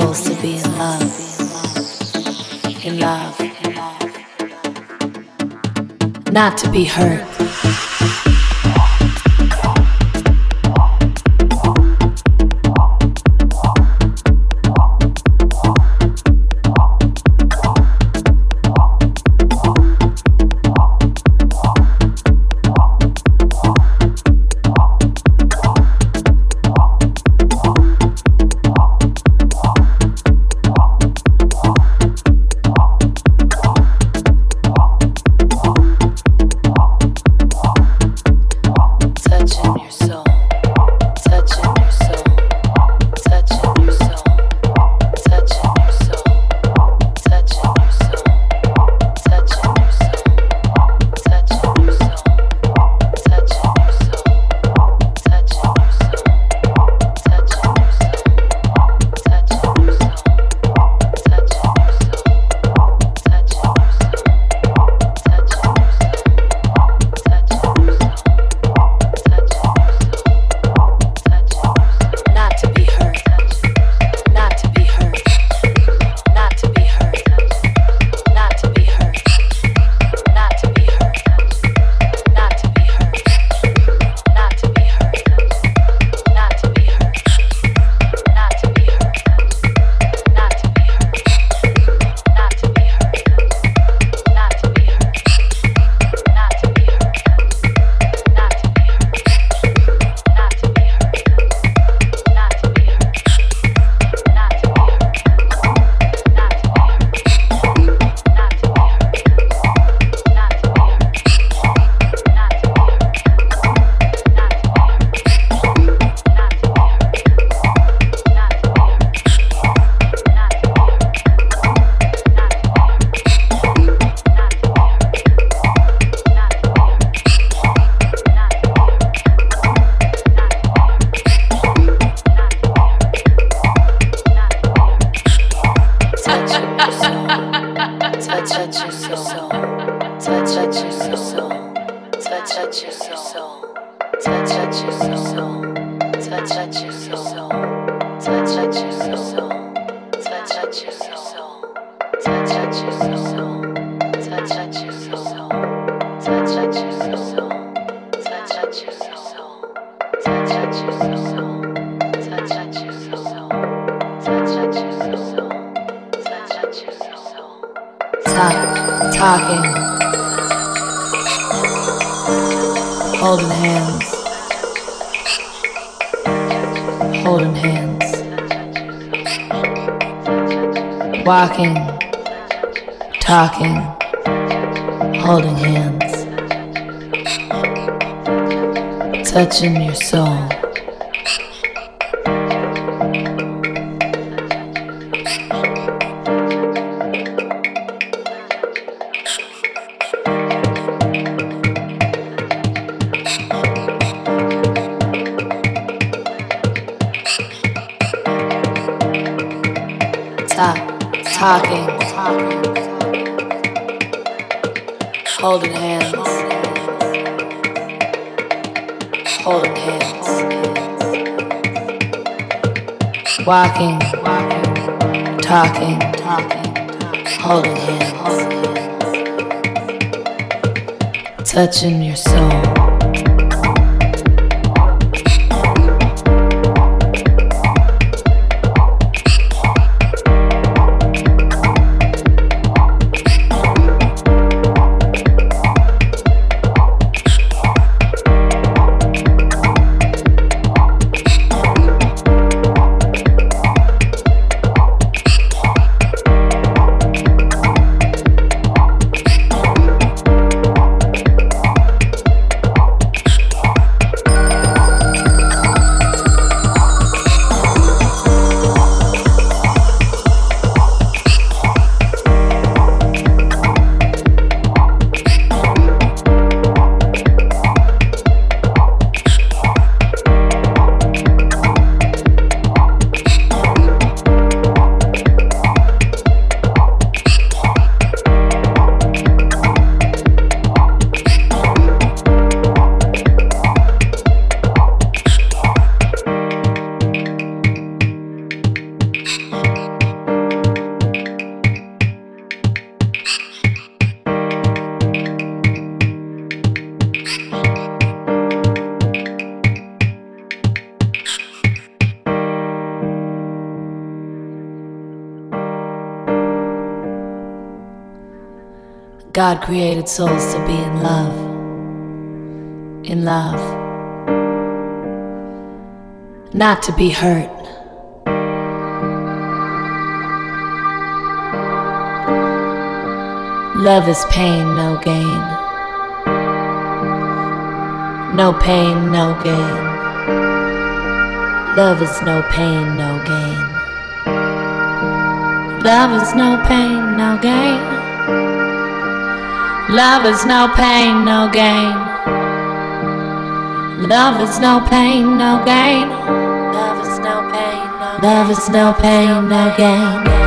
souls to be in love. In love. Not to be hurt. Touching your soul. talking. holding hands, walking, talking, talking, holding hands, touching your soul. God created souls to be in love. In love. Not to be hurt. Love is pain, no gain. No pain, no gain. Love is no pain, no gain. Love is no pain, no gain. Love is no pain, no gain. Love is no pain, no gain. Love is no pain, no gain. Love is no pain, no gain.